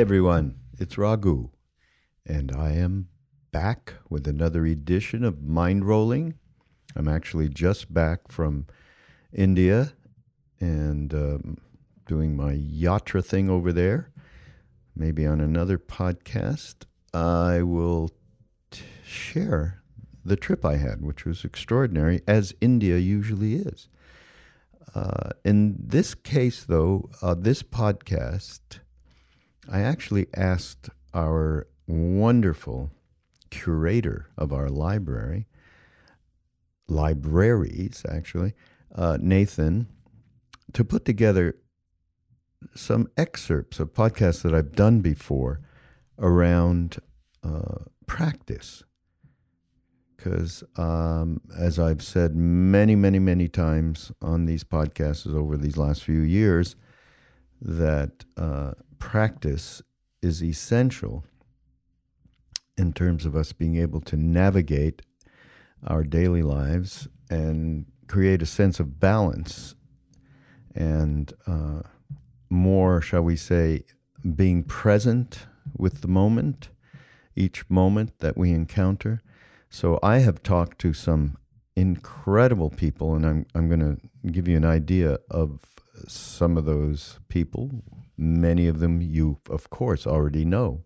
Everyone. It's Raghu, and I am back with another edition of Mindrolling. I'm actually just back from India and um, doing my yatra thing over there. Maybe on another podcast, I will t- share the trip I had, which was extraordinary, as India usually is. Uh, in this case, though, uh, this podcast I actually asked our wonderful curator of our library, libraries actually, uh, Nathan, to put together some excerpts of podcasts that I've done before around uh, practice. Because, um, as I've said many, many, many times on these podcasts over these last few years, that uh, practice is essential in terms of us being able to navigate our daily lives and create a sense of balance and uh, more, shall we say, being present with the moment, each moment that we encounter. So I have talked to some incredible people, and I'm, I'm going to give you an idea of some of those people Many of them you, of course, already know.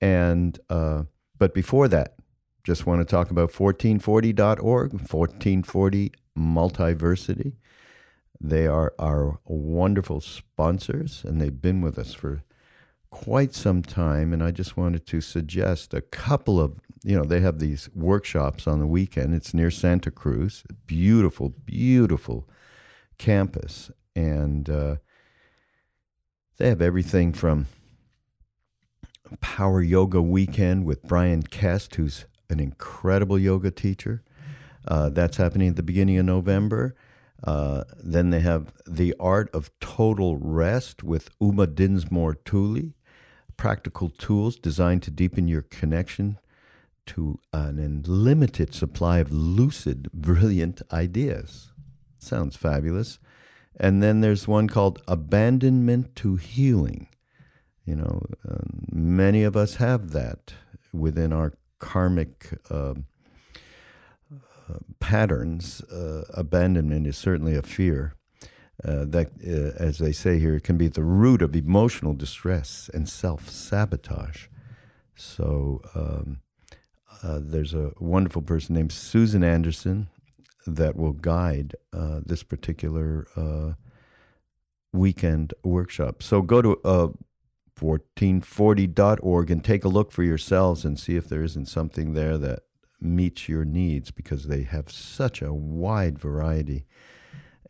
And uh, but before that, just want to talk about 1440.org, 1440 Multiversity. They are our wonderful sponsors, and they've been with us for quite some time. And I just wanted to suggest a couple of, you know, they have these workshops on the weekend. It's near Santa Cruz, beautiful, beautiful campus. And uh, they have everything from Power Yoga Weekend with Bryan Kest, who's an incredible yoga teacher. Uh, that's happening at the beginning of November. Uh, then they have The Art of Total Rest with Uma Dinsmore Tuli, practical tools designed to deepen your connection to an unlimited supply of lucid, brilliant ideas. Sounds fabulous. And then there's one called Abandonment to Healing. You know, uh, many of us have that within our karmic uh, uh, patterns. Uh, abandonment is certainly a fear. Uh, that, uh, as they say here, can be the root of emotional distress and self sabotage. So, um, there's a wonderful person named Susan Anderson that will guide uh, this particular uh, weekend workshop. So go to uh, 1440.org and take a look for yourselves and see if there isn't something there that meets your needs because they have such a wide variety.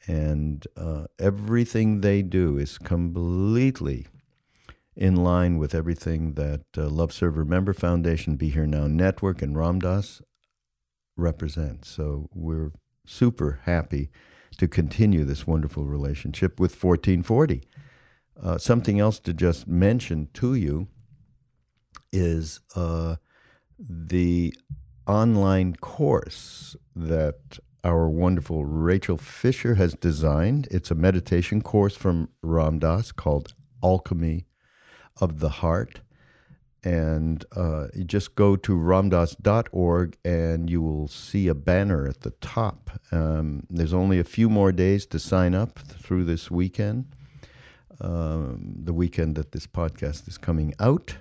And uh, everything they do is completely in line with everything that uh, Love Serve Remember Foundation, Be Here Now Network, and Ram Dass represent. So we're super happy to continue this wonderful relationship with 1440. Uh, something else to just mention to you is uh, the online course that our wonderful Rachel Fisher has designed. It's a meditation course from Ram Dass called Alchemy of the Heart. And uh, just go to ramdass.org and you will see a banner at the top. Um, there's only a few more days to sign up through this weekend, um, the weekend that this podcast is coming out.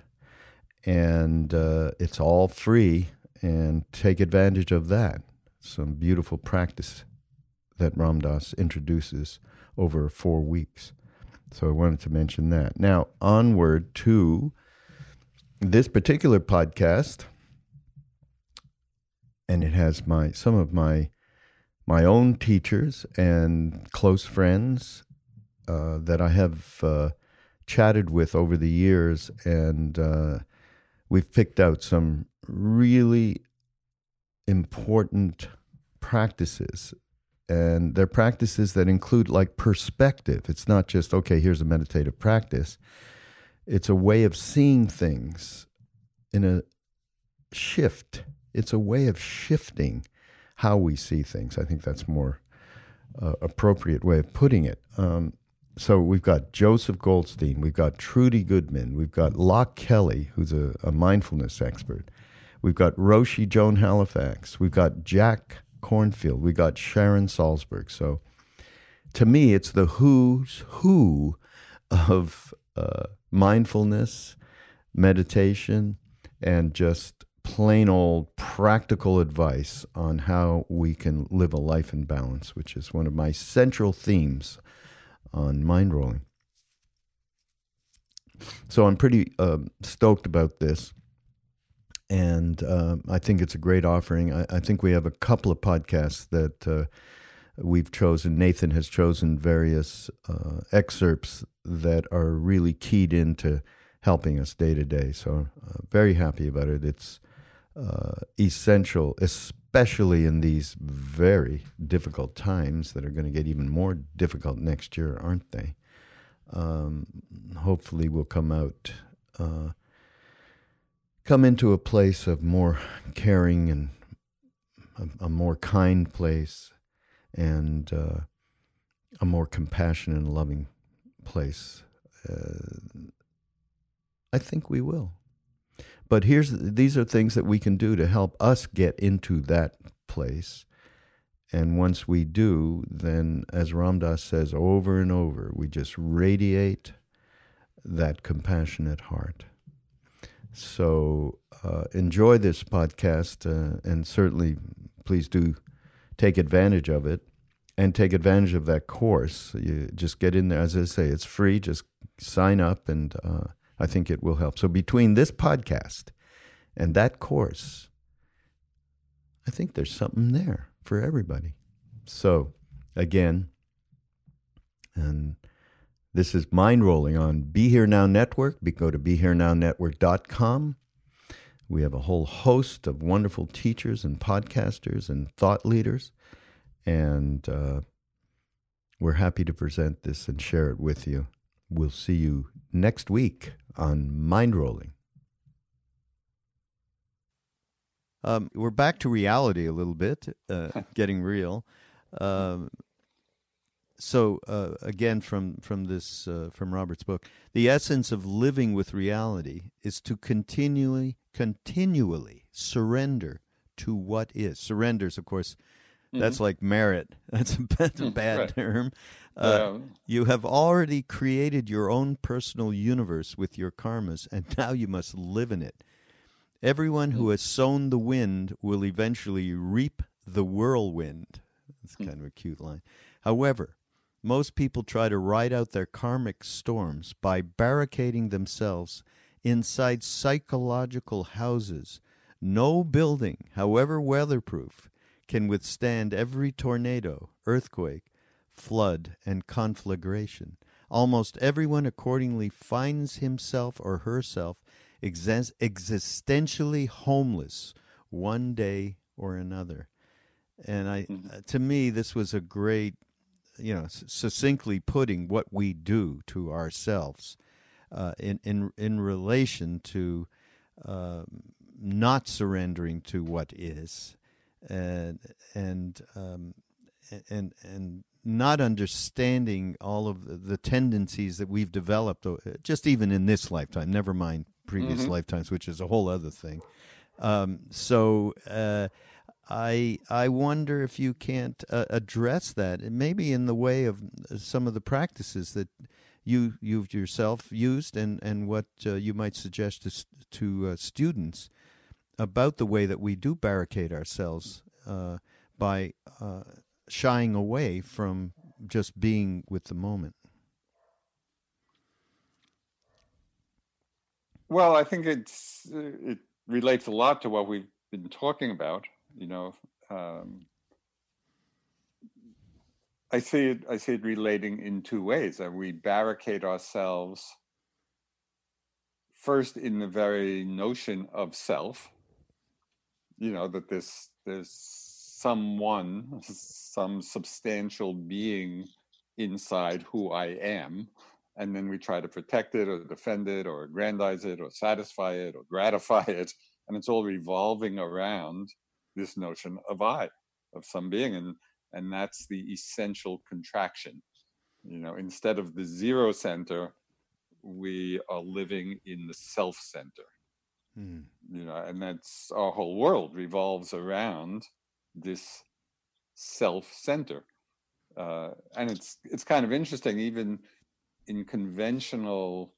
And uh, it's all free, and take advantage of that. Some beautiful practice that Ram Dass introduces over four weeks. So I wanted to mention that. Now, onward to this particular podcast, and it has my some of my my own teachers and close friends uh, that I have uh, chatted with over the years, and uh, we've picked out some really important practices. And they're practices that include like perspective. It's not just, okay, here's a meditative practice it's a way of seeing things in a shift. It's a way of shifting how we see things. I think that's more uh, appropriate way of putting it. Um, so we've got Joseph Goldstein, we've got Trudy Goodman, we've got Loch Kelly, who's a, a mindfulness expert. We've got Roshi Joan Halifax. We've got Jack Kornfield, We've got Sharon Salzberg. So to me, it's the who's who of uh, mindfulness, meditation, and just plain old practical advice on how we can live a life in balance, which is one of my central themes on Mindrolling. So I'm pretty uh, stoked about this. And uh, I think it's a great offering. I, I, think we have a couple of podcasts that uh, we've chosen. Nathan has chosen various uh, excerpts that are really keyed into helping us day to day. So, uh, very happy about it. It's uh, essential, especially in these very difficult times that are going to get even more difficult next year, aren't they? Um, hopefully, we'll come out, uh, come into a place of more caring and a, a more kind place and uh, a more compassionate and loving place. Uh, I think we will. But here's these are things that we can do to help us get into that place. And once we do, then as Ram Dass says over and over, we just radiate that compassionate heart. So uh, enjoy this podcast, uh, and certainly please do take advantage of it and take advantage of that course. You just get in there. As I say, it's free. Just sign up, and uh, I think it will help. So between this podcast and that course, I think there's something there for everybody. So again, and this is Mindrolling on Be Here Now Network. Go to BeHereNowNetwork.com. We have a whole host of wonderful teachers and podcasters and thought leaders and uh, we're happy to present this and share it with you. We'll see you next week on Mindrolling. Um, we're back to reality a little bit, uh, getting real. Um, so uh, again, from from this uh, from Robert's book, the essence of living with reality is to continually, continually surrender to what is. Surrenders, of course, Mm-hmm. That's like merit. That's a, that's a bad right. term. Uh, yeah. You have already created your own personal universe with your karmas, and now you must live in it. Everyone who mm. has sown the wind will eventually reap the whirlwind. That's mm. kind of a cute line. However, most people try to ride out their karmic storms by barricading themselves inside psychological houses. No building, however weatherproof, can withstand every tornado, earthquake, flood, and conflagration. Almost everyone accordingly finds himself or herself existentially homeless one day or another. And I, mm-hmm. to me, this was a great, you know, succinctly putting what we do to ourselves uh, in in in relation to uh, not surrendering to what is and and um, and and not understanding all of the tendencies that we've developed, uh, just even in this lifetime. Never mind previous Mhm. lifetimes, which is a whole other thing. Um, so uh, I I wonder if you can't uh, address that, maybe in the way of some of the practices that you you've yourself used, and and what uh, you might suggest to to uh, students about the way that we do barricade ourselves uh, by uh, shying away from just being with the moment. Well, I think it's uh, it relates a lot to what we've been talking about. You know, um, I see it. I see it relating in two ways. That we barricade ourselves first in the very notion of self. You know that this there's someone, some substantial being inside who I am, and then we try to protect it or defend it or aggrandize it or satisfy it or gratify it and it's all revolving around this notion of i of some being and and that's the essential contraction. You know instead of the zero center we are living in the self center. Hmm. you know and that's our whole world revolves around this self center. Uh, and it's it's kind of interesting even in conventional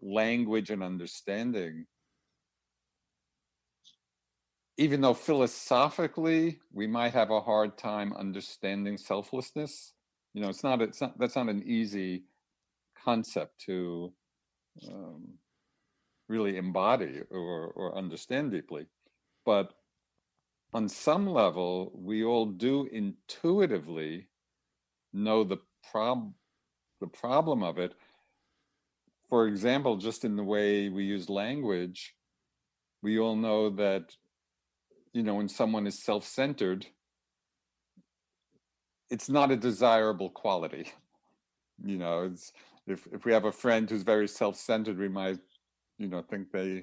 language and understanding even though philosophically we might have a hard time understanding selflessness you know it's not it's not that's not an easy concept to um, really embody or, or understand deeply. But on some level we all do intuitively know the prob the problem of it. For example just in the way we use language we all know that you know when someone is self-centered it's not a desirable quality. You know it's if if we have a friend who's very self-centered we might you know think they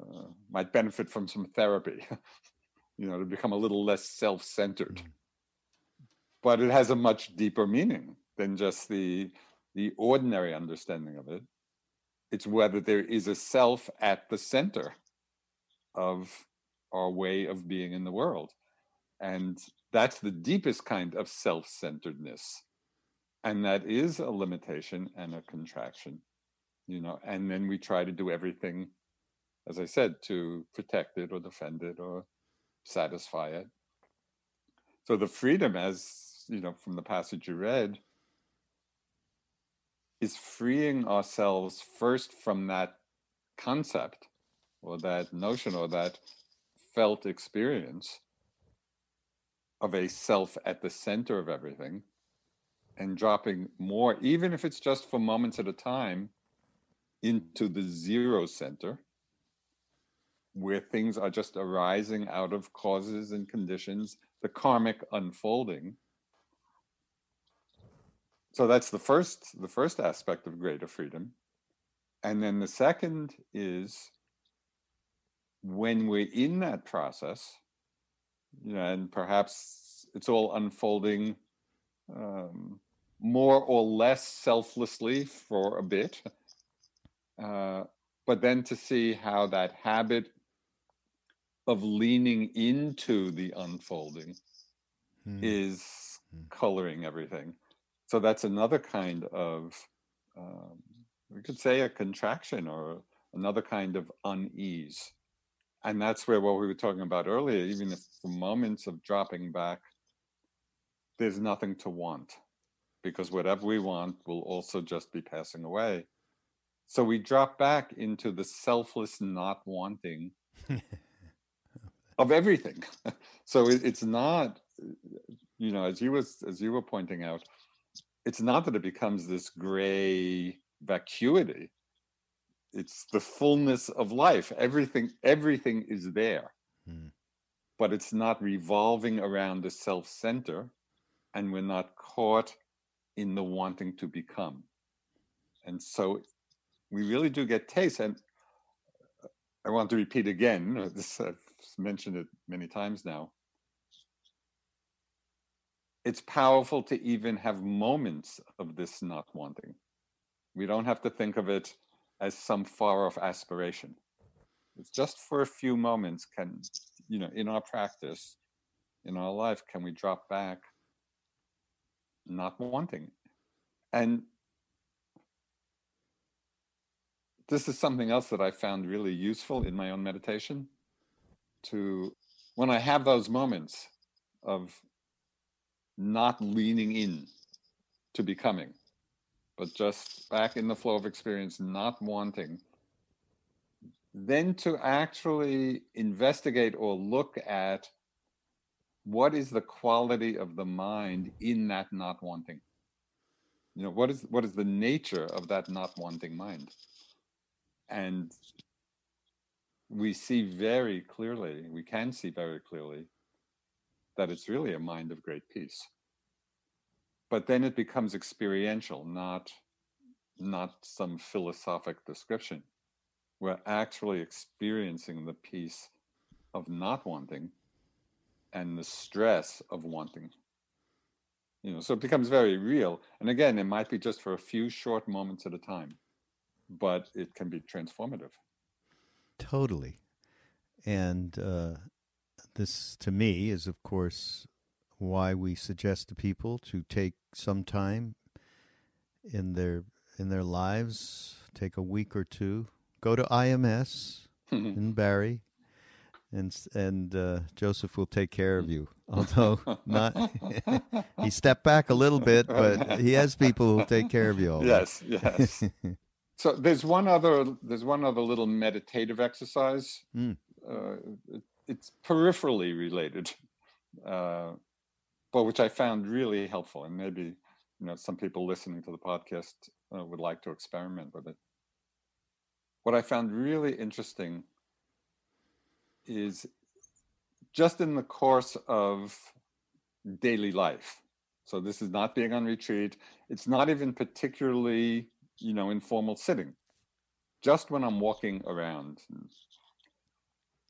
uh, might benefit from some therapy you know to become a little less self-centered. But it has a much deeper meaning than just the the ordinary understanding of it. It's whether there is a self at the center of our way of being in the world. And that's the deepest kind of self-centeredness. And that is a limitation and a contraction you know and then we try to do everything as i said to protect it or defend it or satisfy it. So the freedom as you know from the passage you read is freeing ourselves first from that concept or that notion or that felt experience of a self at the center of everything and dropping more, even if it's just for moments at a time, into the zero center where things are just arising out of causes and conditions, the karmic unfolding. So that's the first the first aspect of greater freedom. And then the second is when we're in that process, you know, and perhaps it's all unfolding um, more or less selflessly for a bit, uh, but then to see how that habit of leaning into the unfolding Hmm. is Mm. coloring everything. So that's another kind of, um, we could say a contraction or another kind of unease. And that's where what we were talking about earlier, even if for moments of dropping back, there's nothing to want because whatever we want will also just be passing away. So we drop back into the selfless not wanting of everything. so it, it's not, you know, as you was as you were pointing out, it's not that it becomes this gray vacuity. It's the fullness of life. Everything, everything is there, Hmm. but it's not revolving around the self center, and we're not caught in the wanting to become. And so we really do get taste. And I want to repeat again, uh, this I've mentioned it many times now. It's powerful to even have moments of this not wanting. We don't have to think of it as some far off aspiration. It's just for a few moments can, you know, in our practice, in our life, can we drop back not wanting? And this is something else that I found really useful in my own meditation to when I have those moments of not leaning in to becoming, but just back in the flow of experience, not wanting, then to actually investigate or look at what is the quality of the mind in that not wanting. You know what is what is the nature of that not wanting mind? And we see very clearly we can see very clearly that it's really a mind of great peace but then it becomes experiential not not some philosophic description. We're actually experiencing the peace of not wanting and the stress of wanting. You know so it becomes very real. And again it might be just for a few short moments at a time but it can be transformative. Totally. And uh, this to me is of course why we suggest to people to take some time in their in their lives take a week or two go to ims in Barre, and and uh, Joseph will take care of you. Although not, he stepped back a little bit, but he has people who will take care of you. All yes, yes. so there's one other there's one other little meditative exercise. Mm. Uh, it, it's peripherally related, uh, but which I found really helpful, and maybe you know some people listening to the podcast uh, would like to experiment with it. What I found really interesting is just in the course of daily life. So this is not being on retreat. It's not even particularly, you know, informal sitting. Just when I'm walking around,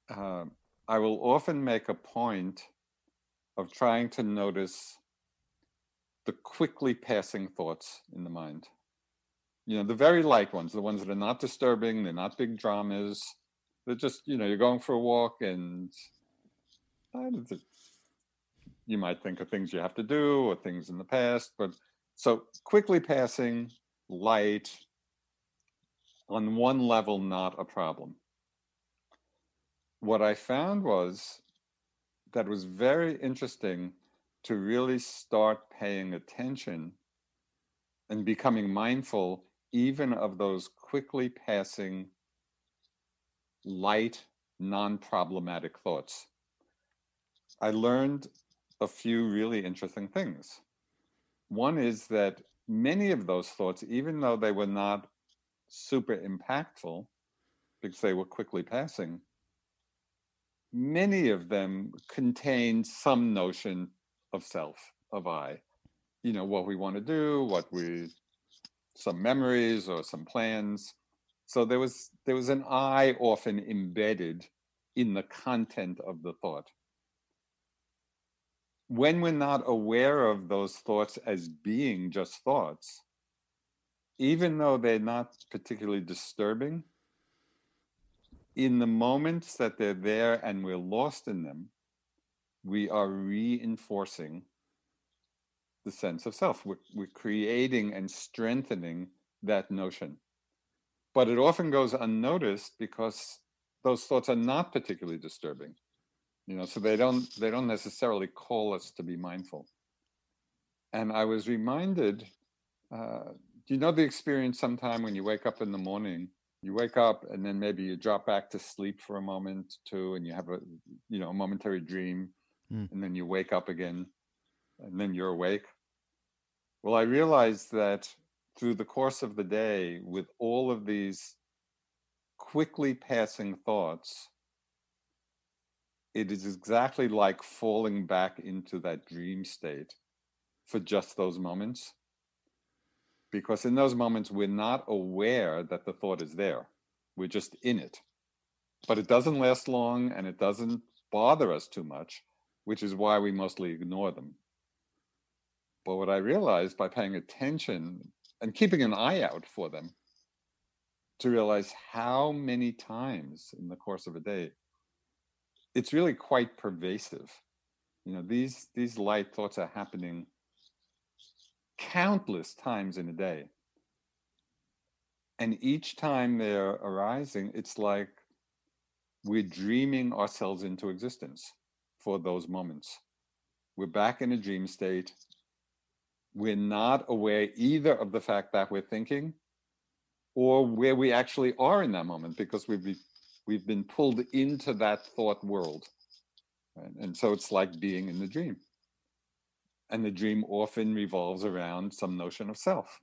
uh, I will often make a point of trying to notice the quickly passing thoughts in the mind. You know, the very light ones, the ones that are not disturbing, they're not big dramas, they're just, you know, you're going for a walk and uh, you might think of things you have to do or things in the past, but so quickly passing, light, on one level, not a problem. What I found was that was very interesting to really start paying attention and becoming mindful even of those quickly passing light, non problematic thoughts. I learned a few really interesting things. One is that many of those thoughts, even though they were not super impactful because they were quickly passing, many of them contain some notion of self, of I. You know, what we want to do, what we, some memories or some plans. So there was there was an I often embedded in the content of the thought. When we're not aware of those thoughts as being just thoughts, even though they're not particularly disturbing, in the moments that they're there and we're lost in them, we are reinforcing the sense of self. We're, we're creating and strengthening that notion but it often goes unnoticed because those thoughts are not particularly disturbing you know so they don't they don't necessarily call us to be mindful and i was reminded uh, do you know the experience sometime when you wake up in the morning you wake up and then maybe you drop back to sleep for a moment too and you have a you know a momentary dream mm. and then you wake up again and then you're awake well i realized that through the course of the day with all of these quickly passing thoughts, it is exactly like falling back into that dream state for just those moments. Because in those moments, we're not aware that the thought is there, we're just in it. But it doesn't last long and it doesn't bother us too much, which is why we mostly ignore them. But what I realized by paying attention and keeping an eye out for them to realize how many times in the course of a day it's really quite pervasive. You know, these these light thoughts are happening countless times in a day. And each time they're arising, it's like we're dreaming ourselves into existence for those moments. We're back in a dream state. We're not aware either of the fact that we're thinking or where we actually are in that moment because we've been, we've been pulled into that thought world. Right? And so it's like being in the dream. And the dream often revolves around some notion of self.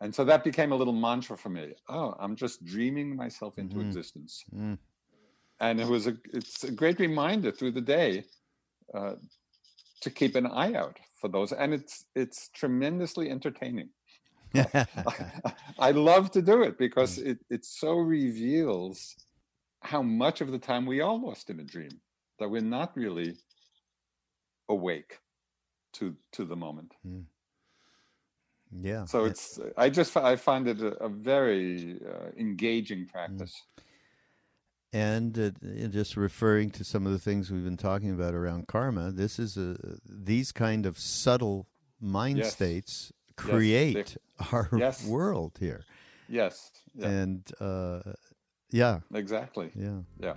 And so that became a little mantra for me. Oh, I'm just dreaming myself into mm-hmm. existence. Mm. And it was a it's a great reminder through the day uh, to keep an eye out for those. And it's it's tremendously entertaining. I, I love to do it because mm. it, it so reveals how much of the time we are lost in a dream, that we're not really awake to to the moment. Mm. Yeah. So it's I just I find it a, a very uh, engaging mm. practice. And uh, just referring to some of the things we've been talking about around karma, this is a these kind of subtle mind yes. states create yes. our yes. world here. Yes. Yeah. And uh, yeah. Exactly. Yeah. Yeah.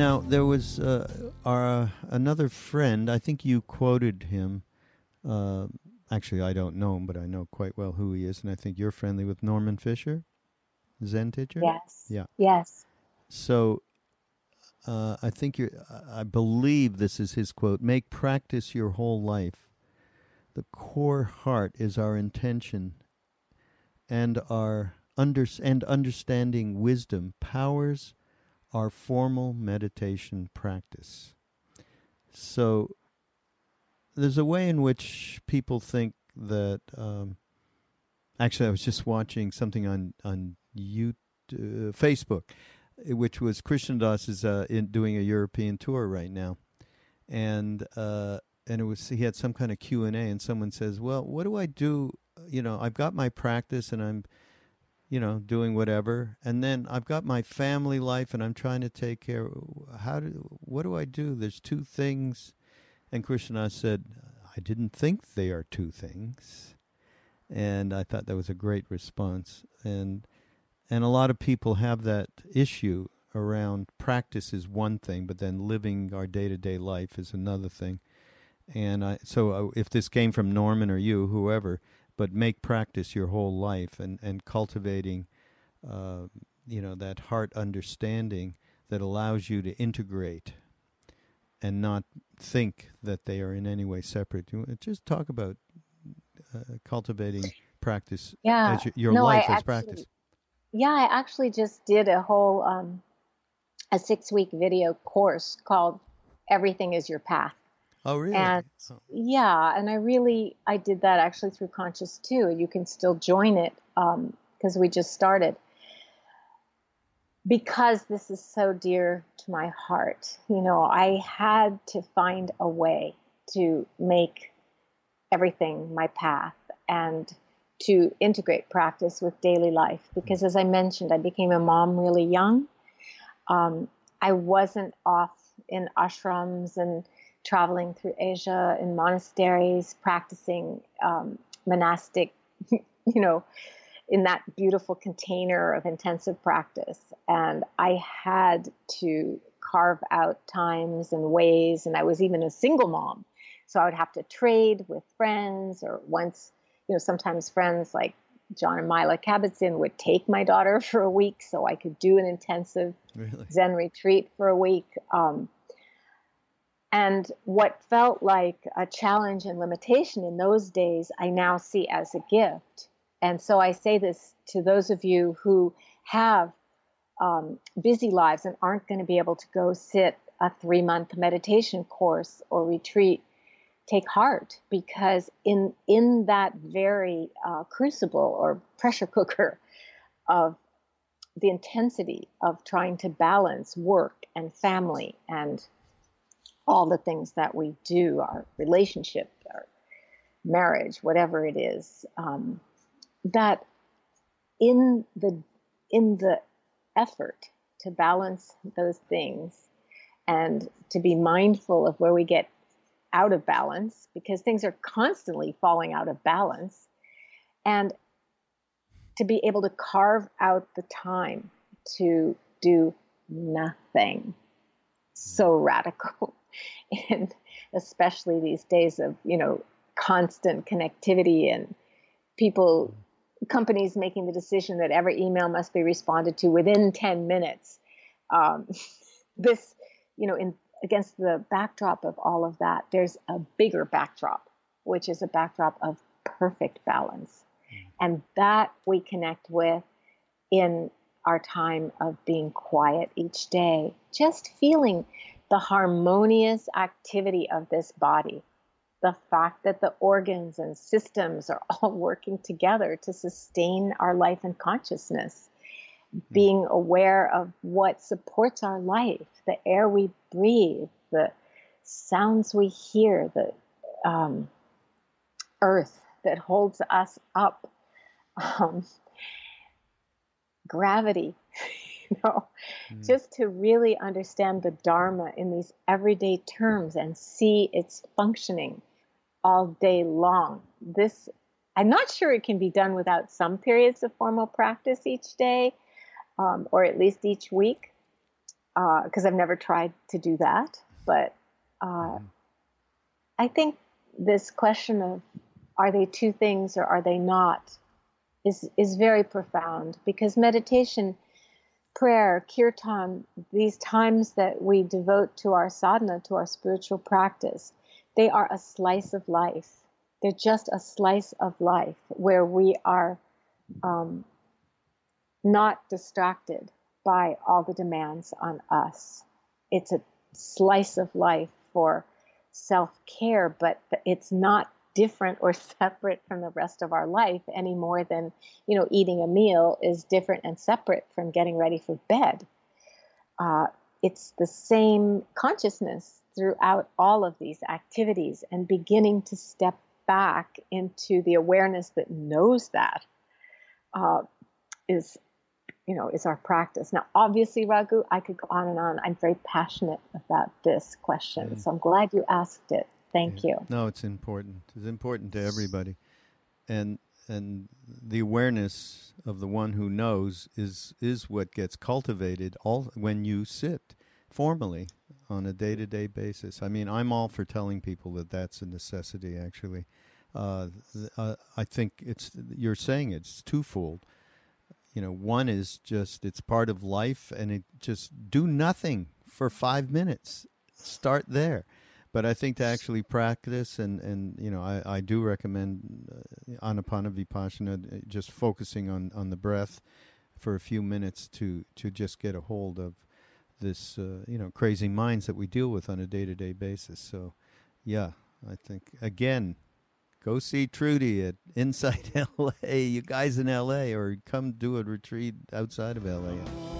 Now there was uh, our another friend. I think you quoted him. Uh, actually, I don't know him, but I know quite well who he is, and I think you're friendly with Norman Fischer, Zen teacher. Yes. Yeah. Yes. So, uh, I think you I believe this is his quote. Make practice your whole life. The core heart is our intention, and our under and understanding wisdom powers our formal meditation practice. So there's a way in which people think that. Um, actually, I was just watching something on on YouTube, uh, Facebook, which was Krishna Das is uh, in doing a European tour right now, and uh, and it was he had some kind of Q and A, and someone says, "Well, what do I do? You know, I've got my practice, and I'm." You know, doing whatever. And then I've got my family life and I'm trying to take care. How do, what do I do? There's two things. And Krishna said, I didn't think they are two things. And I thought that was a great response. And, and a lot of people have that issue around practice is one thing, but then living our day to day life is another thing. And I, so uh, if this came from Norman or you, whoever, but make practice your whole life and, and cultivating uh, you know that heart understanding that allows you to integrate and not think that they are in any way separate. Just talk about uh, cultivating practice yeah. as your, your no, life I as actually, practice. Yeah, I actually just did a whole um, a six week video course called "Everything Is Your Path," Oh, really? And oh. yeah, and I really I did that actually through Conscious too. You can still join it because um, we just started. Because this is so dear to my heart, you know, I had to find a way to make everything my path and to integrate practice with daily life. Because as I mentioned, I became a mom really young. Um, I wasn't off in ashrams and traveling through Asia in monasteries, practicing um, monastic, you know, in that beautiful container of intensive practice. And I had to carve out times and ways, and I was even a single mom. So I would have to trade with friends, or once, you know, sometimes friends like Jon and Myla Kabat-Zinn would take my daughter for a week so I could do an intensive really? Zen retreat for a week. Um, and what felt like a challenge and limitation in those days, I now see as a gift. And so I say this to those of you who have um, busy lives and aren't going to be able to go sit a three month meditation course or retreat. Take heart because in in that very uh, crucible or pressure cooker of the intensity of trying to balance work and family and all the things that we do, our relationship, our marriage, whatever it is, um, that in the in the effort to balance those things and to be mindful of where we get out of balance because things are constantly falling out of balance and to be able to carve out the time to do nothing. So radical and especially these days of you know constant connectivity and people companies making the decision that every email must be responded to within 10 minutes. Um, this you know in against the backdrop of all of that there's a bigger backdrop which is a backdrop of perfect balance. And that we connect with in our time of being quiet each day just feeling the harmonious activity of this body the fact that the organs and systems are all working together to sustain our life and consciousness, mm-hmm. being aware of what supports our life, the air we breathe, the sounds we hear, the um, earth that holds us up, um, gravity. you know, mm. just to really understand the Dharma in these everyday terms and see its functioning all day long. This, I'm not sure it can be done without some periods of formal practice each day, um, or at least each week, because uh, I've never tried to do that. But uh, mm-hmm. I think this question of are they two things or are they not is is very profound because meditation prayer kirtan these times that we devote to our sadhana to our spiritual practice they are a slice of life. They're just a slice of life where we are um, not distracted by all the demands on us. It's a slice of life for self care, but it's not different or separate from the rest of our life any more than you know eating a meal is different and separate from getting ready for bed. Uh, it's the same consciousness throughout all of these activities and beginning to step back into the awareness that knows that uh, is, you know, is our practice. Now, obviously, Raghu, I could go on and on. I'm very passionate about this question, so I'm glad you asked it. Thank yeah. you. No, it's important. It's important to everybody, and and the awareness of the one who knows is is what gets cultivated all when you sit formally on a day to day basis. I mean, I'm all for telling people that that's a necessity. Actually, uh, uh, I think it's you're saying it's twofold. You know, one is just it's part of life, and it just do nothing for five minutes. Start there. But I think to actually practice, and, and you know, I, I do recommend uh, Anapana Vipassana, uh, just focusing on, on the breath for a few minutes to, to just get a hold of this uh, you know crazy minds that we deal with on a day to day basis. So, yeah, I think again, go see Trudy at Inside LA. You guys in LA, or come do a retreat outside of LA.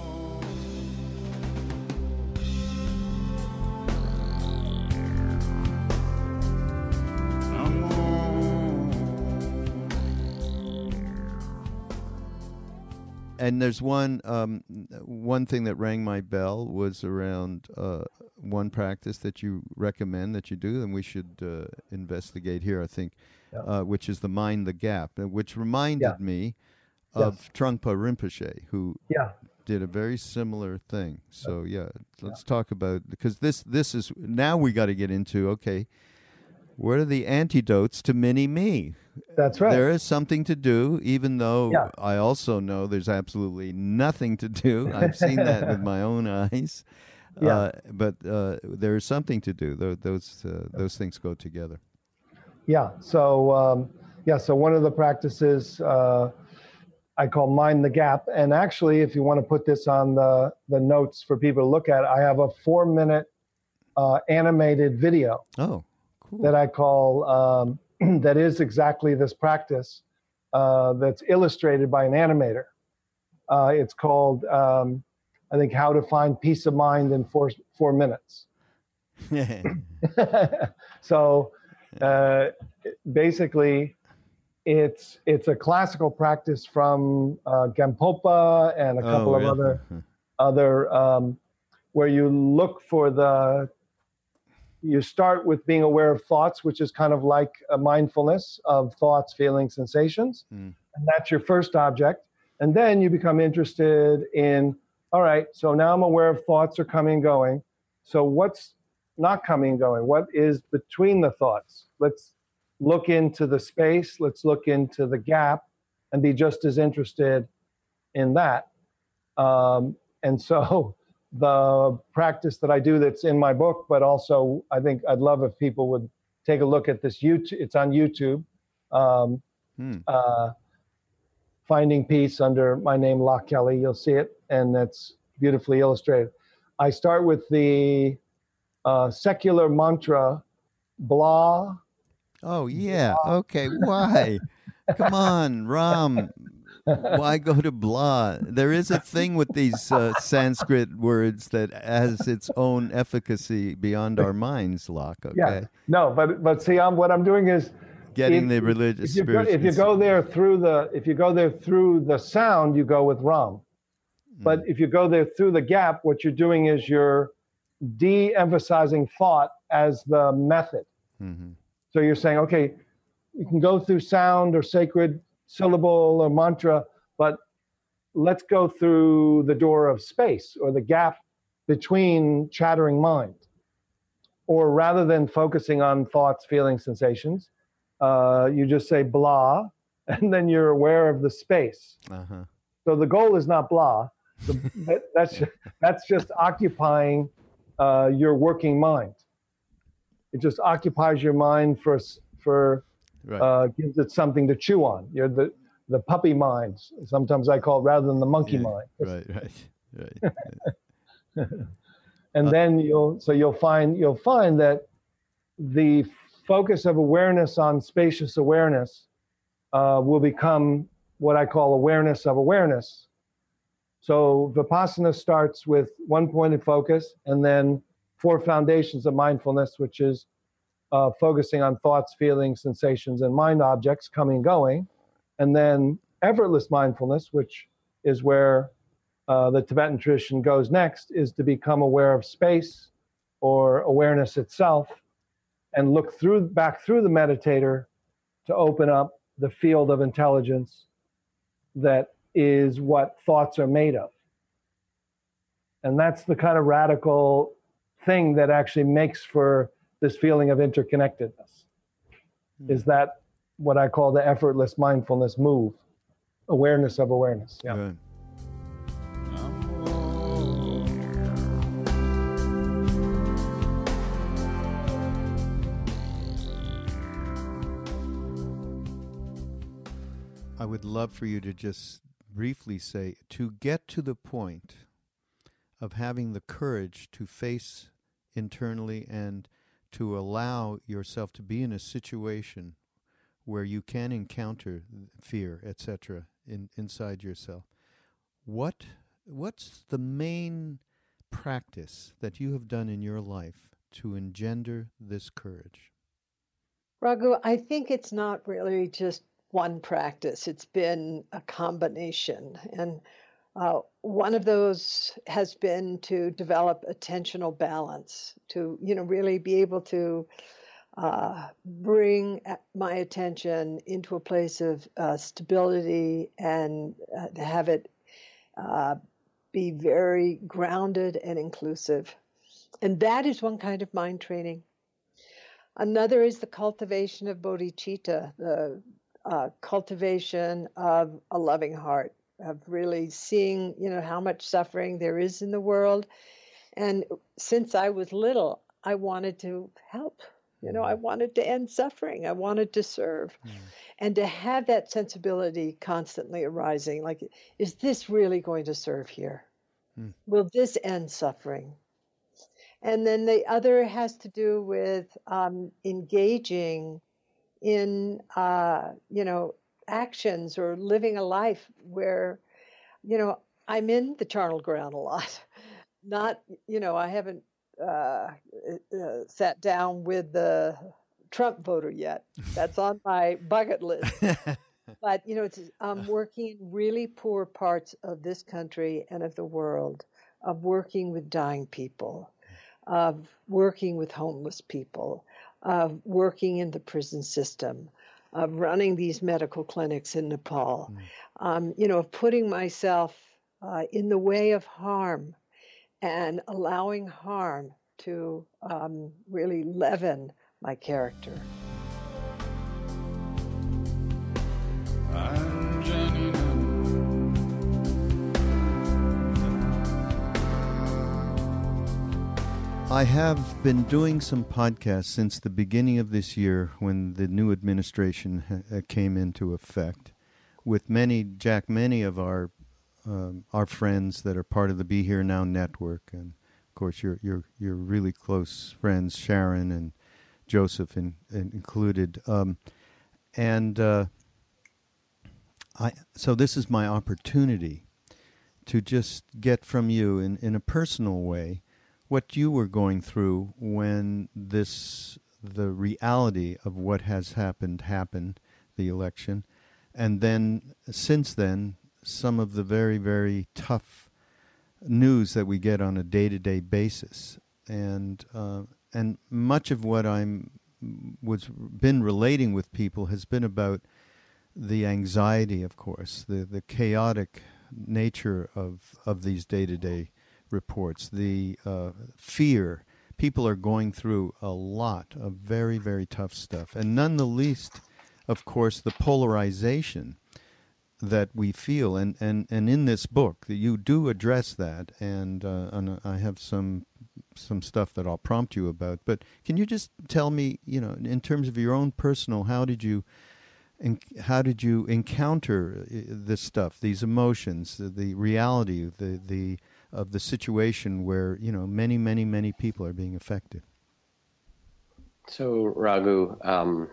And there's one um, one thing that rang my bell was around uh, one practice that you recommend that you do, and we should uh, investigate here. I think, yeah. uh, which is the mind the gap, uh, which reminded yeah. me of yes. Trungpa Rinpoche, who yeah. did a very similar thing. So yeah, let's talk about because this this is now we got to get into okay what are the antidotes to mini me? That's right. There is something to do, even though yeah. I also know there's absolutely nothing to do. I've seen that with my own eyes. Yeah. Uh, but uh, there is something to do. Those uh, those things go together. Yeah. So um, yeah. So one of the practices uh, I call mind the gap, and actually, if you want to put this on the the notes for people to look at, I have a four minute uh, animated video. Oh. That I call um, that is exactly this practice uh, that's illustrated by an animator. Uh, it's called, um, I think, How to Find Peace of Mind in Four, four Minutes. so uh, basically, it's it's a classical practice from uh, Gampopa and a couple Oh, of other other um, where you look for the you start with being aware of thoughts which is kind of like a mindfulness of thoughts feelings sensations. Mm. and that's your first object. And then you become interested in all right so now i'm aware of thoughts are coming and going. So what's not coming and going? What is between the thoughts? Let's look into the space. Let's look into the gap and be just as interested in that. Um, and so the practice that I do that's in my book, but also I think I'd love if people would take a look at this YouTube. It's on YouTube. Um, Hmm. uh, Finding Peace under my name, Loch Kelly. You'll see it, and that's beautifully illustrated. I start with the uh, secular mantra, blah. Oh yeah. Okay. Why? Come on, Ram. Why go to blah? There is a thing with these uh, Sanskrit words that has its own efficacy beyond our minds, Loch. Okay. Yeah. No, but but see, I'm, what I'm doing is Getting If- the religious if you, go, if you go there through the if you go there through the sound, you go with Ram. But if you go there through the gap, what you're doing is you're de-emphasizing thought as the method. Mhm. So you're saying, okay, you can go through sound or sacred syllable or mantra, but let's go through the door of space or the gap between chattering mind. Or rather than focusing on thoughts, feelings, sensations, uh, you just say blah, and then you're aware of the space. Uh-huh. So the goal is not blah. The, that, that's that's just occupying uh, your working mind. It just occupies your mind for for Right. uh, gives it something to chew on. You're the the puppy mind. Sometimes I call it rather than the monkey Yeah, mind. right. Right. Right. And Uh, then you'll so you'll find you'll find that the focus of awareness on spacious awareness uh, will become what I call awareness of awareness. So Vipassana starts with one point of focus and then four foundations of mindfulness, which is uh, focusing on thoughts, feelings, sensations, and mind objects coming and going. And then effortless mindfulness, which is where uh, the Tibetan tradition goes next, is to become aware of space or awareness itself and look through back through the meditator to open up the field of intelligence that is what thoughts are made of. And that's the kind of radical thing that actually makes for this feeling of interconnectedness. Hmm. Is that what I call the effortless mindfulness move? Awareness of awareness. Yeah. Right. I would love for you to just briefly say to get to the point of having the courage to face internally and to allow yourself to be in a situation where you can encounter fear, etc., in, inside yourself. What what's the main practice that you have done in your life to engender this courage? Raghu, I think it's not really just one practice. It's been a combination. And uh, one of those has been to develop attentional balance, to, you know, really be able to uh, bring my attention into a place of uh, stability and uh, to have it uh, be very grounded and inclusive. And that is one kind of mind training. Another is the cultivation of bodhicitta, the cultivation of a loving heart, of really seeing, you know, how much suffering there is in the world. And since I was little, I wanted to help. You know, I wanted to end suffering. I wanted to serve. And to have that sensibility constantly arising like, is this really going to serve here? Mm. Will this end suffering? And then the other has to do with um, engaging in, uh, you know, actions or living a life where, you know, I'm in the charnel ground a lot. Not, you know, I haven't uh, uh, sat down with the Trump voter yet. That's on my bucket list. but you know, it's I'm working in really poor parts of this country and of the world, of working with dying people, of working with homeless people, of working in the prison system, of running these medical clinics in Nepal. Mm. Um, you know, of putting myself uh, in the way of harm and allowing harm to um, really leaven my character. I have been doing some podcasts since the beginning of this year when the new administration ha- came into effect with many, Jack, many of our um, our friends that are part of the Be Here Now network, and of course your your your really close friends Sharon and Joseph in, in included, um, and uh, I so this is my opportunity to just get from you in in a personal way what you were going through when this the reality of what has happened happened the election and then since then some of the very, very tough news that we get on a day to day basis. And, uh, and much of what I'm was been relating with people has been about the anxiety, of course, the, the chaotic nature of, of these day to day reports, the uh, fear. People are going through a lot of very, very tough stuff. And none the least, of course, the polarization that we feel and, and, and in this book that you do address that and, uh, and I have some some stuff that I'll prompt you about but can you just tell me you know in terms of your own personal how did you how did you encounter uh, this stuff these emotions the, the reality the the of the situation where you know many many many people are being affected so Raghu um,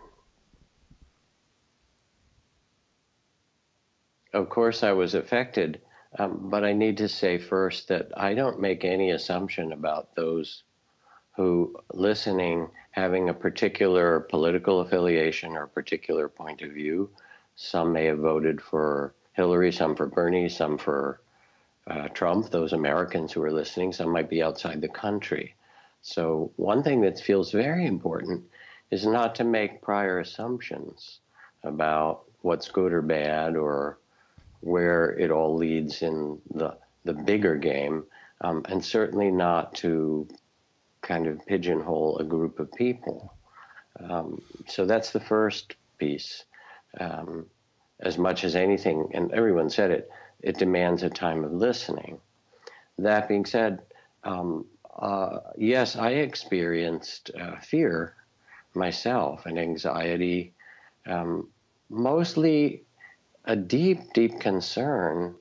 of course, I was affected, um, but I need to say first that I don't make any assumption about those who listening having a particular political affiliation or a particular point of view. Some may have voted for Hillary, some for Bernie, some for uh, Trump. Those Americans who are listening, some might be outside the country. So, one thing that feels very important is not to make prior assumptions about what's good or bad or where it all leads in the the bigger game, um, and certainly not to kind of pigeonhole a group of people. Um, so that's the first piece. Um, as much as anything, and everyone said it, it demands a time of listening. That being said, um, uh, yes, I experienced uh, fear myself and anxiety, um, mostly a deep, deep concern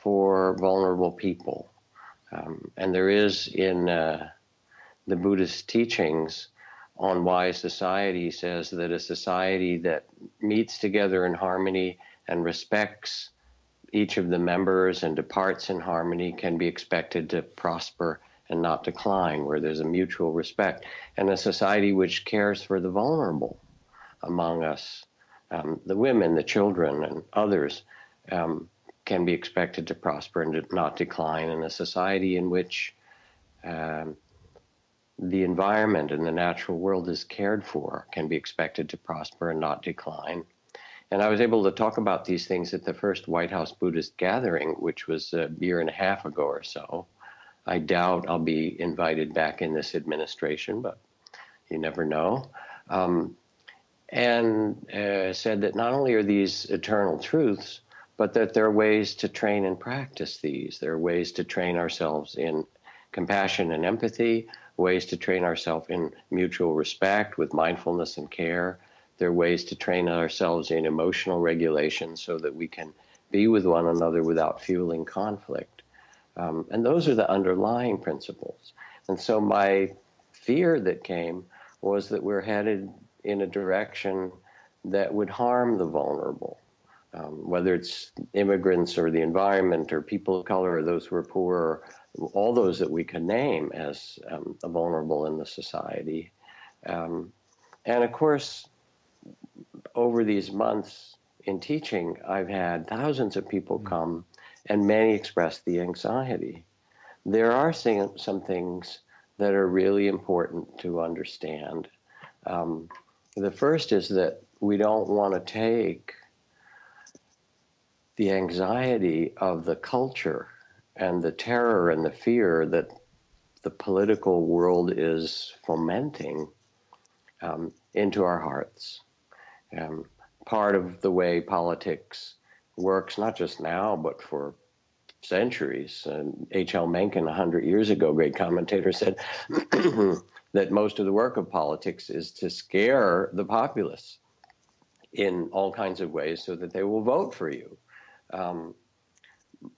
for vulnerable people. Um, and there is in uh, the Buddhist teachings on why society says that a society that meets together in harmony and respects each of the members and departs in harmony can be expected to prosper and not decline, where there's a mutual respect. And a society which cares for the vulnerable among us um, the women, the children, and others um, can be expected to prosper and not decline in a society in which um, the environment and the natural world is cared for can be expected to prosper and not decline. And I was able to talk about these things at the first White House Buddhist gathering, which was a year and a half ago or so. I doubt I'll be invited back in this administration, but you never know. Um, and uh, said that not only are these eternal truths, but that there are ways to train and practice these. There are ways to train ourselves in compassion and empathy, ways to train ourselves in mutual respect with mindfulness and care. There are ways to train ourselves in emotional regulation so that we can be with one another without fueling conflict. Um, and those are the underlying principles. And so my fear that came was that we're headed in a direction that would harm the vulnerable, um, whether it's immigrants or the environment or people of color or those who are poor, all those that we can name as um, vulnerable in the society. Um, and of course, over these months in teaching, I've had thousands of people mm. come and many express the anxiety. There are some things that are really important to understand. Um, the first is that we don't want to take the anxiety of the culture and the terror and the fear that the political world is fomenting um, into our hearts. Um, part of the way politics works, not just now, but for centuries. H.L. Mencken, 100 years ago, great commentator, said that most of the work of politics is to scare the populace in all kinds of ways so that they will vote for you. Um,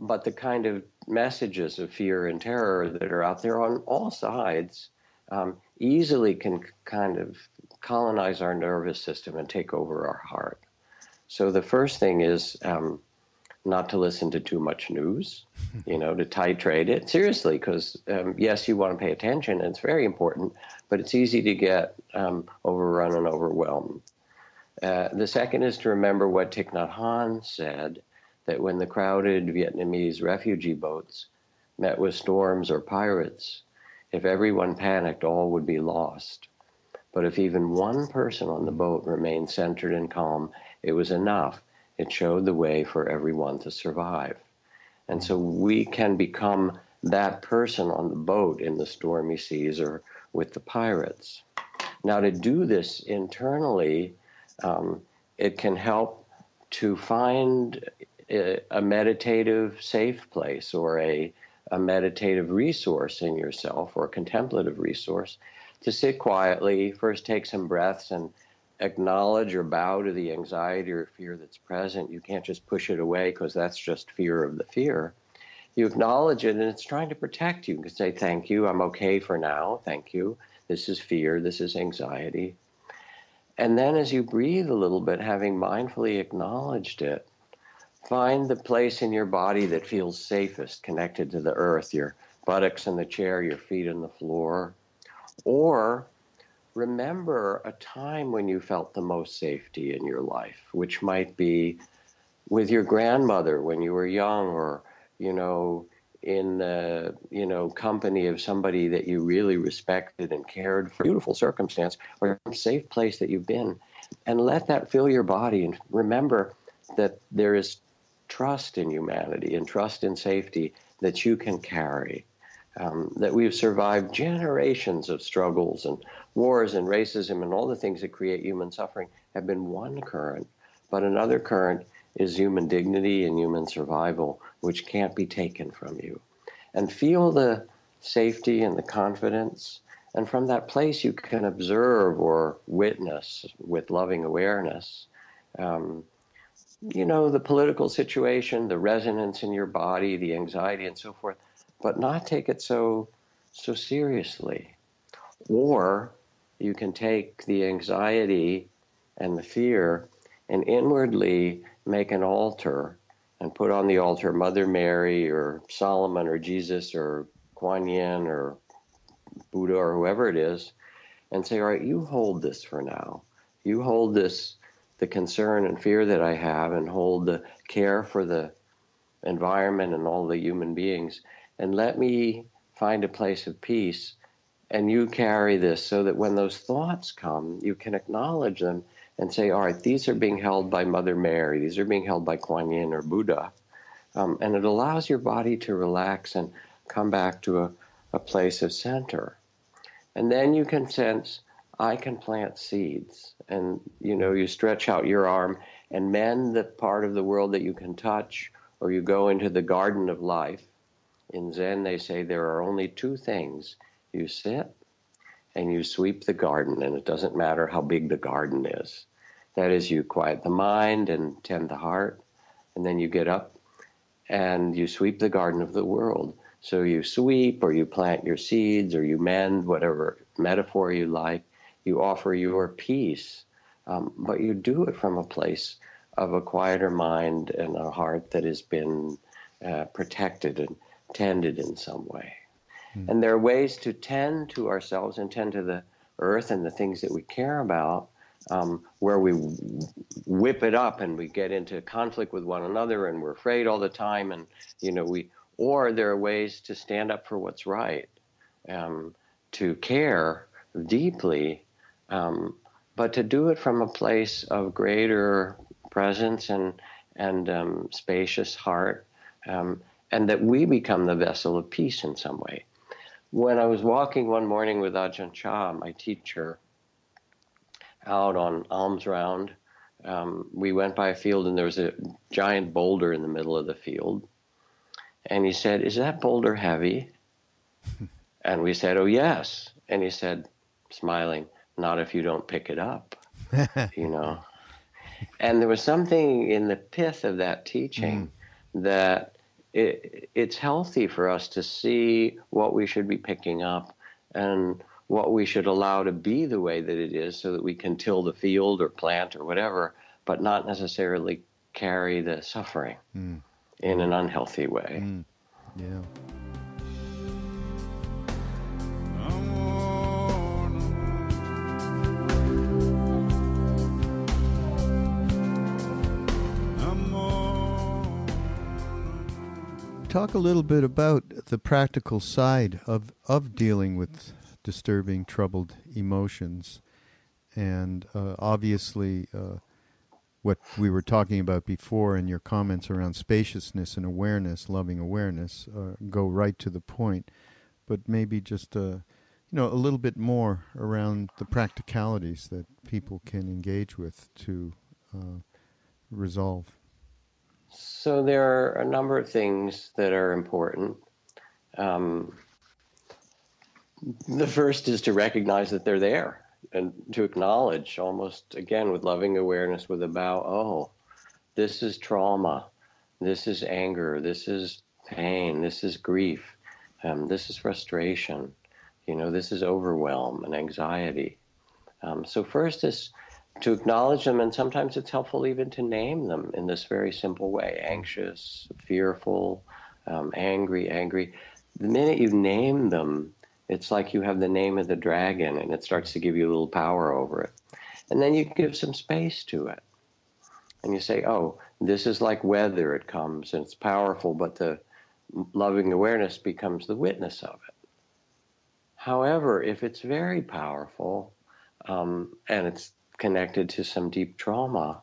but the kind of messages of fear and terror that are out there on all sides um, easily can kind of colonize our nervous system and take over our heart. So the first thing is um, not to listen to too much news, you know, to titrate it seriously, because um, yes, you want to pay attention, and it's very important, but it's easy to get um, overrun and overwhelmed. Uh, the second is to remember what Thich Nhat Hanh said that when the crowded Vietnamese refugee boats met with storms or pirates, if everyone panicked, all would be lost. But if even one person on the boat remained centered and calm, it was enough it showed the way for everyone to survive. And so we can become that person on the boat in the stormy seas or with the pirates. Now, to do this internally, um, it can help to find a, meditative safe place or a, a meditative resource in yourself or a contemplative resource to sit quietly, first take some breaths and acknowledge or bow to the anxiety or fear that's present. You can't just push it away because that's just fear of the fear. You acknowledge it and it's trying to protect you. You can say, Thank you, I'm okay for now, thank you. This is fear, this is anxiety. And then as you breathe a little bit, having mindfully acknowledged it, find the place in your body that feels safest, connected to the earth, your buttocks in the chair, your feet in the floor. Or remember a time when you felt the most safety in your life, which might be with your grandmother when you were young, or you know, in the you know company of somebody that you really respected and cared for, beautiful circumstance, or some safe place that you've been, and let that fill your body. And remember that there is trust in humanity and trust in safety that you can carry um, that we've survived generations of struggles and wars and racism and all the things that create human suffering have been one current. But another current is human dignity and human survival, which can't be taken from you. And feel the safety and the confidence. And from that place, you can observe or witness with loving awareness. Um, you know, the political situation, the resonance in your body, the anxiety, and so forth but not take it so so seriously. Or you can take the anxiety and the fear and inwardly make an altar and put on the altar Mother Mary or Solomon or Jesus or Kuan Yin or Buddha or whoever it is and say, all right, you hold this for now. You hold this, the concern and fear that I have, and hold the care for the environment and all the human beings and let me find a place of peace. And you carry this so that when those thoughts come, you can acknowledge them and say, all right, these are being held by Mother Mary, these are being held by Kuan Yin or Buddha. Um, and it allows your body to relax and come back to a, a place of center. And then you can sense, I can plant seeds. And, you know, you stretch out your arm and mend the part of the world that you can touch, or you go into the garden of life in Zen, they say there are only two things you sit and you sweep the garden, and it doesn't matter how big the garden is. That is, you quiet the mind and tend the heart, and then you get up and you sweep the garden of the world. So you sweep, or you plant your seeds, or you mend, whatever metaphor you like. You offer your peace, um, but you do it from a place of a quieter mind and a heart that has been uh, protected and tended in some way. Mm. And there are ways to tend to ourselves and tend to the earth and the things that we care about um, where we whip it up and we get into conflict with one another and we're afraid all the time and you know we or there are ways to stand up for what's right um, to care deeply um, but to do it from a place of greater presence and and um, spacious heart um, and that we become the vessel of peace in some way when I was walking one morning with Ajahn Chah, my teacher, out on Alms Round, um, we went by a field and there was a giant boulder in the middle of the field. And he said, Is that boulder heavy? and we said, Oh, yes. And he said, smiling, Not if you don't pick it up, you know. And there was something in the pith of that teaching mm. that it, it's healthy for us to see what we should be picking up and what we should allow to be the way that it is so that we can till the field or plant or whatever, but not necessarily carry the suffering mm. in an unhealthy way. Mm. Yeah. Talk a little bit about the practical side of, of dealing with disturbing, troubled emotions. And uh, obviously, uh, what we were talking about before in your comments around spaciousness and awareness, loving awareness, uh, go right to the point. But maybe just uh, you know a little bit more around the practicalities that people can engage with to uh, resolve. So there are a number of things that are important. Um, the first is to recognize that they're there and to acknowledge, almost again with loving awareness, with a bow, oh, this is trauma, this is anger, this is pain, this is grief, um, this is frustration, you know, this is overwhelm and anxiety. Um, so, first is to acknowledge them, and sometimes it's helpful even to name them in this very simple way anxious, fearful, um, angry, angry. The minute you name them, it's like you have the name of the dragon and it starts to give you a little power over it. And then you give some space to it. And you say, oh, this is like weather. It comes and it's powerful, but the loving awareness becomes the witness of it. However, if it's very powerful um, and it's connected to some deep trauma,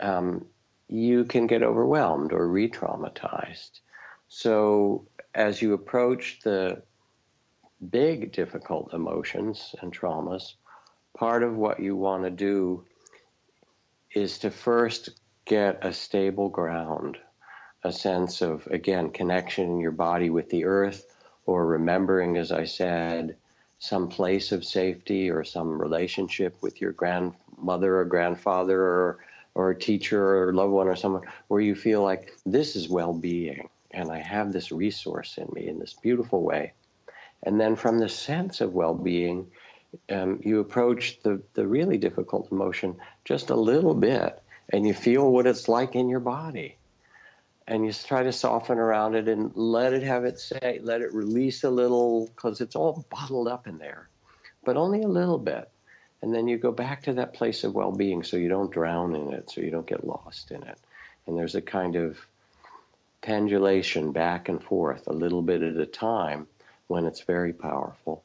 um, you can get overwhelmed or re traumatized. So, as you approach the big, difficult emotions and traumas, part of what you want to do is to first get a stable ground, a sense of, again, connection in your body with the earth, or remembering, as I said, some place of safety or some relationship with your grandmother or grandfather or or a teacher or loved one or someone where you feel like this is well-being and I have this resource in me in this beautiful way. And then from the sense of well-being, um, you approach the, the really difficult emotion just a little bit and you feel what it's like in your body and you try to soften around it and let it have its say, let it release a little because it's all bottled up in there, but only a little bit. And then you go back to that place of well being so you don't drown in it, so you don't get lost in it. And there's a kind of pendulation back and forth a little bit at a time when it's very powerful.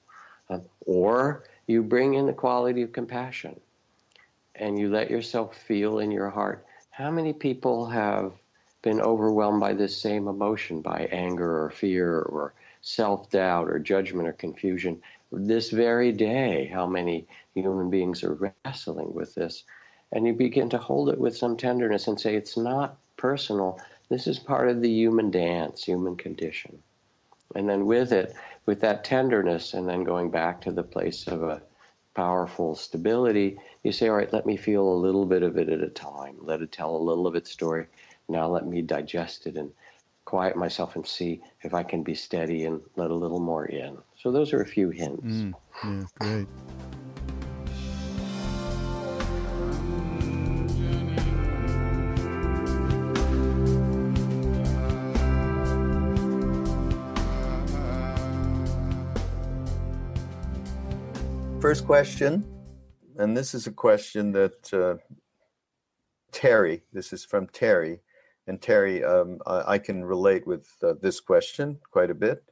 Uh, or you bring in the quality of compassion and you let yourself feel in your heart. How many people have been overwhelmed by this same emotion, by anger or fear or self doubt or judgment or confusion. This very day, how many human beings are wrestling with this? And you begin to hold it with some tenderness and say, it's not personal. This is part of the human dance, human condition. And then with it, with that tenderness, and then going back to the place of a powerful stability, you say, all right, let me feel a little bit of it at a time. Let it tell a little of its story. Now let me digest it and quiet myself and see if I can be steady and let a little more in. So those are a few hints. Mm, yeah, great. First question, and this is a question that uh, Terry, this is from Terry and Terry, um, I, I, can relate with uh, this question quite a bit.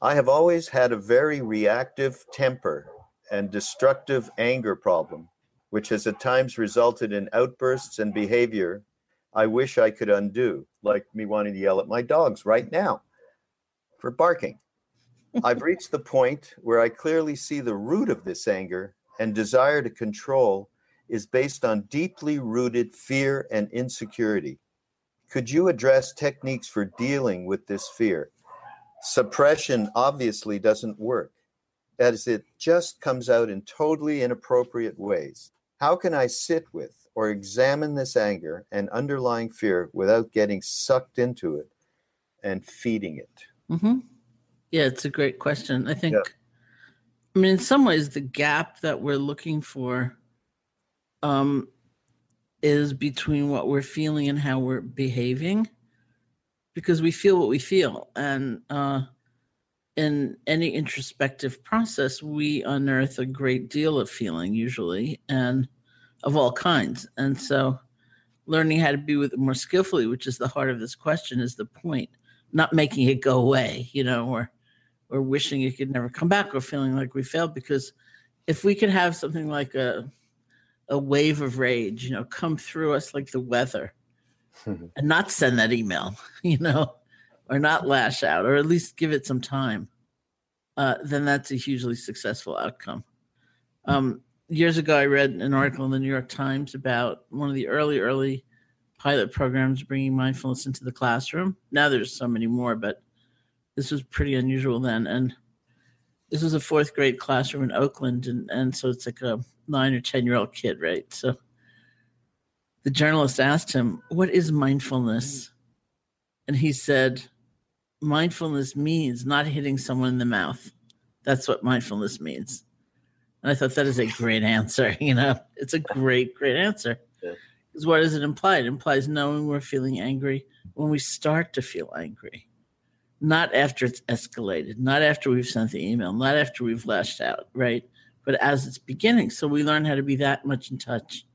I have always had a very reactive temper and destructive anger problem, which has at times resulted in outbursts and behavior I wish I could undo, like me wanting to yell at my dogs right now for barking. I've reached the point where I clearly see the root of this anger and desire to control is based on deeply rooted fear and insecurity. Could you address techniques for dealing with this fear? Suppression obviously doesn't work, as it just comes out in totally inappropriate ways. How can I sit with or examine this anger and underlying fear without getting sucked into it and feeding it? Mm-hmm. Yeah, it's a great question. I think, yeah. I mean, in some ways, the gap that we're looking for um, is between what we're feeling and how we're behaving, because we feel what we feel. And uh, in any introspective process, we unearth a great deal of feeling usually. And of all kinds. And so learning how to be with it more skillfully, which is the heart of this question, is the point. Not making it go away, you know, or or wishing it could never come back or feeling like we failed. Because if we could have something like a a wave of rage, you know, come through us like the weather and not send that email, you know, or not lash out, or at least give it some time, uh, then that's a hugely successful outcome. Um, years ago, I read an article in the New York Times about one of the early, early pilot programs bringing mindfulness into the classroom. Now there's so many more, but this was pretty unusual then. And this was a fourth grade classroom in Oakland, and, and so it's like a nine or 10 year old kid, right? So the journalist asked him, What is mindfulness? And he said, Mindfulness means not hitting someone in the mouth. That's what mindfulness means. And I thought that is a great answer. You know, it's a great, great answer. Because what does it imply? It implies knowing we're feeling angry when we start to feel angry, not after it's escalated, not after we've sent the email, not after we've lashed out, right? But as it's beginning. So we learn how to be that much in touch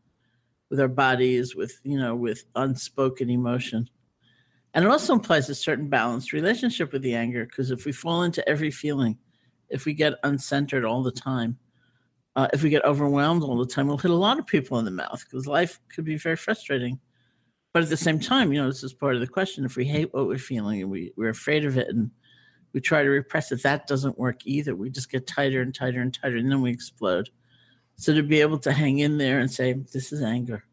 with our bodies, with, you know, with unspoken emotion. And it also implies a certain balanced relationship with the anger, because if we fall into every feeling, if we get uncentered all the time, uh, if we get overwhelmed all the time, we'll hit a lot of people in the mouth because life could be very frustrating. But at the same time, you know, this is part of the question. If we hate what we're feeling and we, we're afraid of it and we try to repress it, that doesn't work either. We just get tighter and tighter and tighter, and then we explode. So to be able to hang in there and say, this is anger.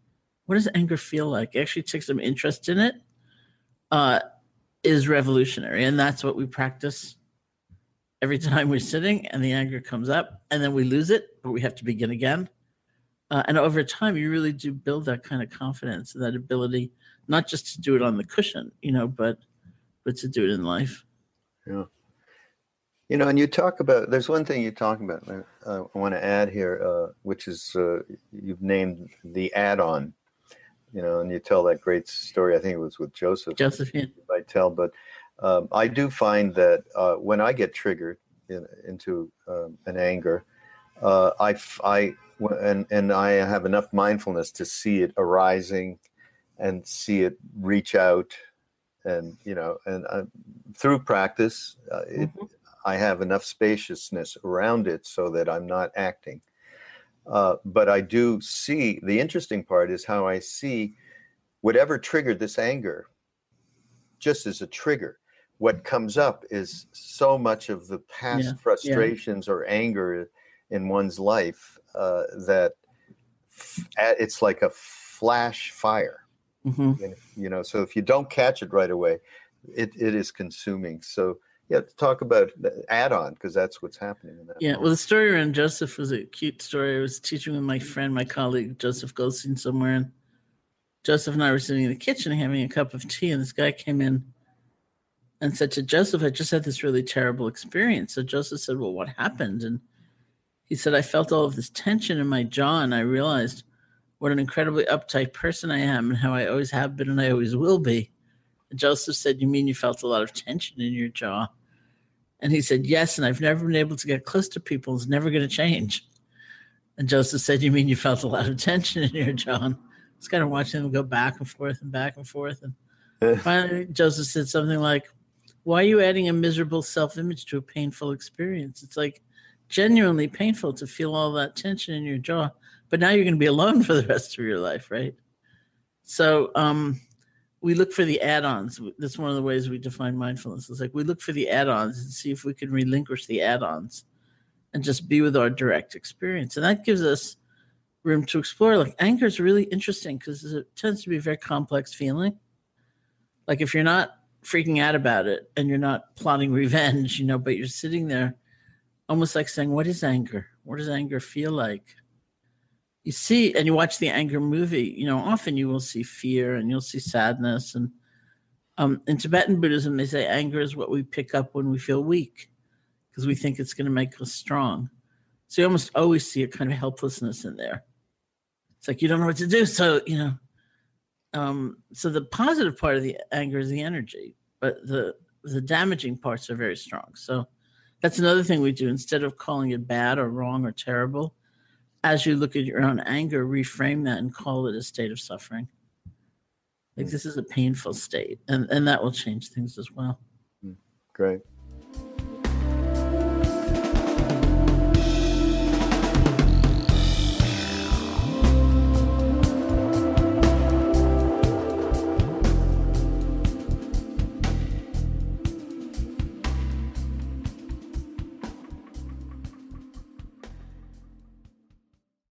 What does anger feel like? Actually take some interest in it uh, is revolutionary. And that's what we practice every time we're sitting and the anger comes up and then we lose it, but we have to begin again. Uh, and over time, you really do build that kind of confidence, and that ability, not just to do it on the cushion, you know, but but to do it in life. Yeah. You know, and you talk about. There's one thing you talk about. Uh, I want to add here, uh, which is uh, you've named the add-on. You know, and you tell that great story. I think it was with Joseph. Josephine. I tell, but um, I do find that uh, when I get triggered in, into um, an anger, uh, I, I and and I have enough mindfulness to see it arising, and see it reach out, and you know, and uh, through practice, uh, it, mm-hmm. I have enough spaciousness around it so that I'm not acting. Uh, but I do see the interesting part is how I see whatever triggered this anger just as a trigger what comes up is so much of the past yeah, frustrations yeah. or anger in one's life uh, that f- it's like a flash fire. Mm-hmm. And, you know, so if you don't catch it right away, it, it is consuming. So yeah, to talk about add on because that's what's happening. In that yeah, moment. well, the story around Joseph was a cute story. I was teaching with my friend, my colleague Joseph Goldstein somewhere, and Joseph and I were sitting in the kitchen having a cup of tea, and this guy came in and said to Joseph, I just had this really terrible experience. So Joseph said, Well, what happened? And he said, I felt all of this tension in my jaw, and I realized what an incredibly uptight person I am and how I always have been and I always will be. And Joseph said, You mean you felt a lot of tension in your jaw? And he said, Yes, and I've never been able to get close to people. It's never going to change. And Joseph said, You mean you felt a lot of tension in here, I was kind of watching them go back and forth and back and forth. And eh. finally, Joseph said something like, Why are you adding a miserable self image to a painful experience? It's like genuinely painful to feel all that tension in your jaw, but now you're going to be alone for the rest of your life, right? So, um, we look for the add-ons. That's one of the ways we define mindfulness. It's like we look for the add-ons and see if we can relinquish the add-ons and just be with our direct experience. And that gives us room to explore. Like anger is really interesting because it tends to be a very complex feeling. Like if you're not freaking out about it and you're not plotting revenge, you know, but you're sitting there almost like saying, What is anger? What does anger feel like? You see, and you watch the anger movie, you know, often you will see fear and you'll see sadness. And um, in Tibetan Buddhism, they say anger is what we pick up when we feel weak because we think it's going to make us strong. So you almost always see a kind of helplessness in there. It's like you don't know what to do. So, you know, um, so the positive part of the anger is the energy, but the the damaging parts are very strong. So that's another thing we do. Instead of calling it bad or wrong or terrible, as you look at your own anger, reframe that and call it a state of suffering. Like hmm. this is a painful state, and and that will change things as well. Hmm. Great.